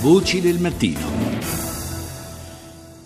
Voci del mattino.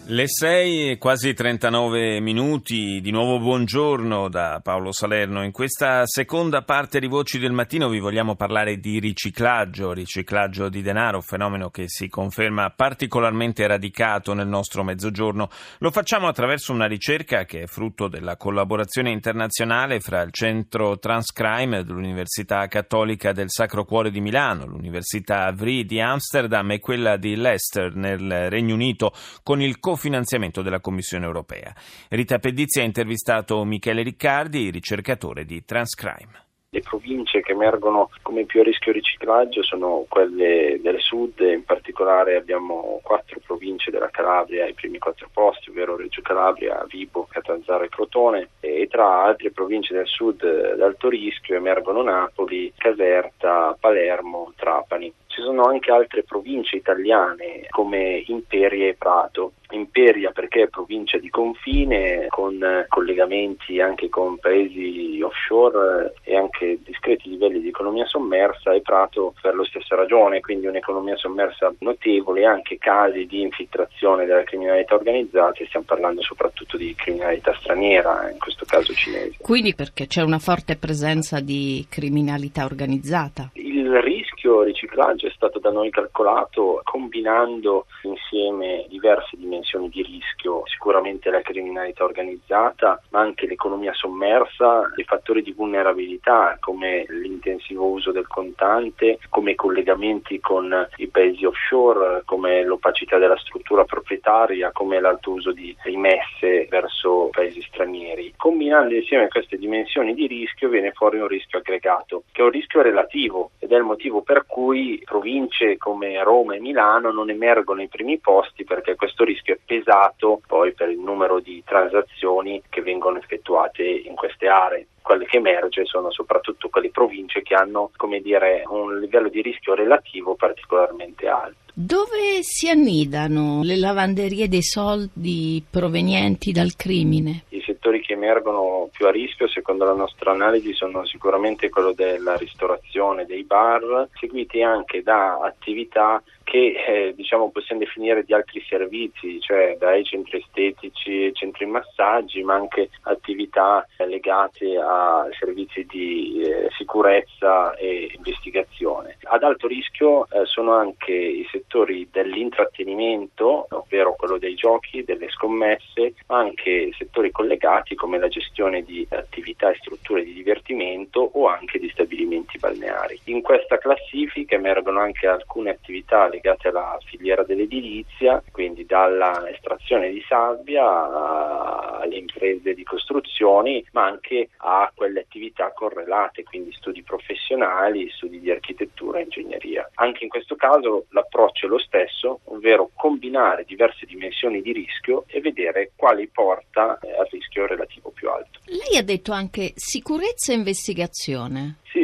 Le 6 e quasi 39 minuti, di nuovo buongiorno da Paolo Salerno. In questa seconda parte di Voci del Mattino vi vogliamo parlare di riciclaggio, riciclaggio di denaro, fenomeno che si conferma particolarmente radicato nel nostro mezzogiorno. Lo facciamo attraverso una ricerca che è frutto della collaborazione internazionale fra il centro Transcrime dell'Università Cattolica del Sacro Cuore di Milano, l'Università Avri di Amsterdam e quella di Leicester nel Regno Unito con il co finanziamento della Commissione europea. Rita Pedizzi ha intervistato Michele Riccardi, ricercatore di Transcrime. Le province che emergono come più a rischio riciclaggio sono quelle del sud, in particolare abbiamo quattro province della Calabria ai primi quattro posti, ovvero Reggio Calabria, Vibo, Catanzaro e Crotone e tra altre province del sud d'alto rischio emergono Napoli, Caserta, Palermo, Trapani. Ci sono anche altre province italiane come Imperia e Prato. Imperia perché è provincia di confine con collegamenti anche con paesi offshore e anche discreti livelli di economia sommersa e Prato per la stessa ragione, quindi un'economia sommersa notevole, anche casi di infiltrazione della criminalità organizzata, stiamo parlando soprattutto di criminalità straniera, in questo caso cinese. Quindi perché c'è una forte presenza di criminalità organizzata? Il rischio riciclaggio è stato da noi calcolato combinando insieme diverse dimensioni di rischio, sicuramente la criminalità organizzata, ma anche l'economia sommersa, i fattori di vulnerabilità come l'intensivo uso del contante, come i collegamenti con i paesi offshore, come l'opacità della struttura proprietaria, come l'alto uso di rimesse verso paesi stranieri. Combinando insieme queste dimensioni di rischio viene fuori un rischio aggregato, che è un rischio relativo ed è il motivo per cui province come Roma e Milano non emergono ai primi posti perché questo rischio è pesato poi per il numero di transazioni che vengono effettuate in queste aree quelle che emerge sono soprattutto quelle province che hanno come dire, un livello di rischio relativo particolarmente alto. Dove si annidano le lavanderie dei soldi provenienti dal crimine? I settori che emergono più a rischio, secondo la nostra analisi, sono sicuramente quello della ristorazione, dei bar, seguiti anche da attività che eh, diciamo possiamo definire di altri servizi, cioè dai centri estetici centri massaggi, ma anche attività eh, legate a servizi di eh, sicurezza e investigazione. Ad alto rischio eh, sono anche i settori dell'intrattenimento, ovvero quello dei giochi, delle scommesse, ma anche settori collegati come la gestione di attività e strutture di divertimento o anche di stabilimenti balneari. In questa classifica emergono anche alcune attività legate alla filiera dell'edilizia, quindi dalla estrazione di sabbia alle imprese di costruzioni, ma anche a quelle attività correlate, quindi studi professionali, studi di architettura e ingegneria. Anche in questo caso l'approccio è lo stesso, ovvero combinare diverse dimensioni di rischio e vedere quali porta eh, al rischio relativo più alto. Lei ha detto anche sicurezza e investigazione. Sì,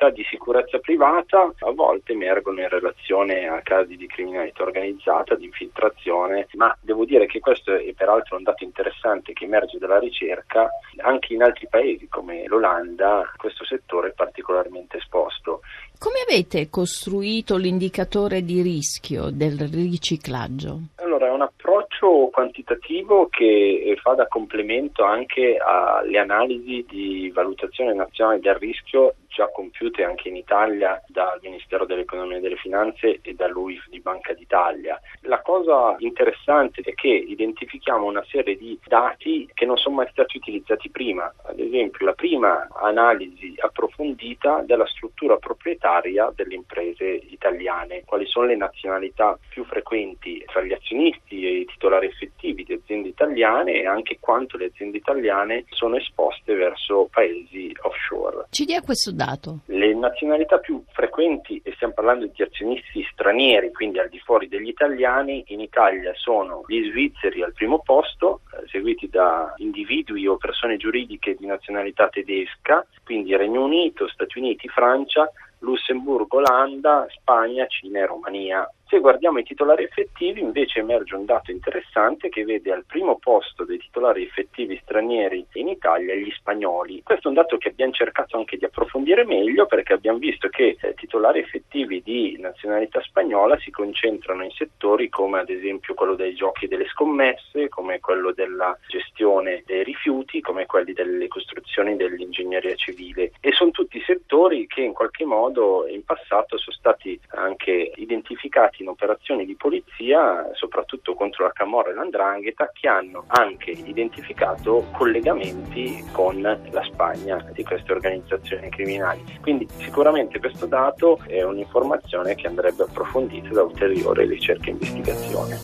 società di sicurezza privata a volte emergono in relazione a casi di criminalità organizzata, di infiltrazione, ma devo dire che questo è peraltro un dato interessante che emerge dalla ricerca, anche in altri paesi come l'Olanda questo settore è particolarmente esposto. Come avete costruito l'indicatore di rischio del riciclaggio? Allora, è un approccio quantitativo che fa da complemento anche alle analisi di valutazione nazionale del rischio già compiute anche in Italia dal Ministero dell'Economia e delle Finanze e dall'UIF di Banca d'Italia. La cosa interessante è che identifichiamo una serie di dati che non sono mai stati utilizzati prima, ad esempio la prima analisi approfondita della struttura proprietaria delle imprese italiane, quali sono le nazionalità più frequenti tra gli azionisti e i titolari effettivi di aziende italiane e anche quanto le aziende italiane sono esposte verso paesi offshore. Ci dia questo dato? Le nazionalità più frequenti, e stiamo parlando di azionisti stranieri, quindi al di fuori degli italiani, in Italia sono gli svizzeri al primo posto, eh, seguiti da individui o persone giuridiche di nazionalità tedesca, quindi Regno Unito, Stati Uniti, Francia, Lussemburgo, Olanda, Spagna, Cina e Romania Se guardiamo i titolari effettivi invece emerge un dato interessante che vede al primo posto dei titolari effettivi stranieri in Italia gli spagnoli. Questo è un dato che abbiamo cercato anche di approfondire meglio perché abbiamo visto che eh, titolari effettivi di nazionalità spagnola si concentrano in settori come ad esempio quello dei giochi e delle scommesse, come quello della gestione dei rifiuti, come quelli delle costruzioni dell'ingegneria civile e sono tutti settori che in qualche modo in passato sono stati anche identificati in operazioni di polizia, soprattutto contro la Camorra e l'Andrangheta, che hanno anche identificato collegamenti con la Spagna di queste organizzazioni criminali. Quindi sicuramente questo dato è un'informazione che andrebbe approfondita da ulteriore ricerca e investigazione.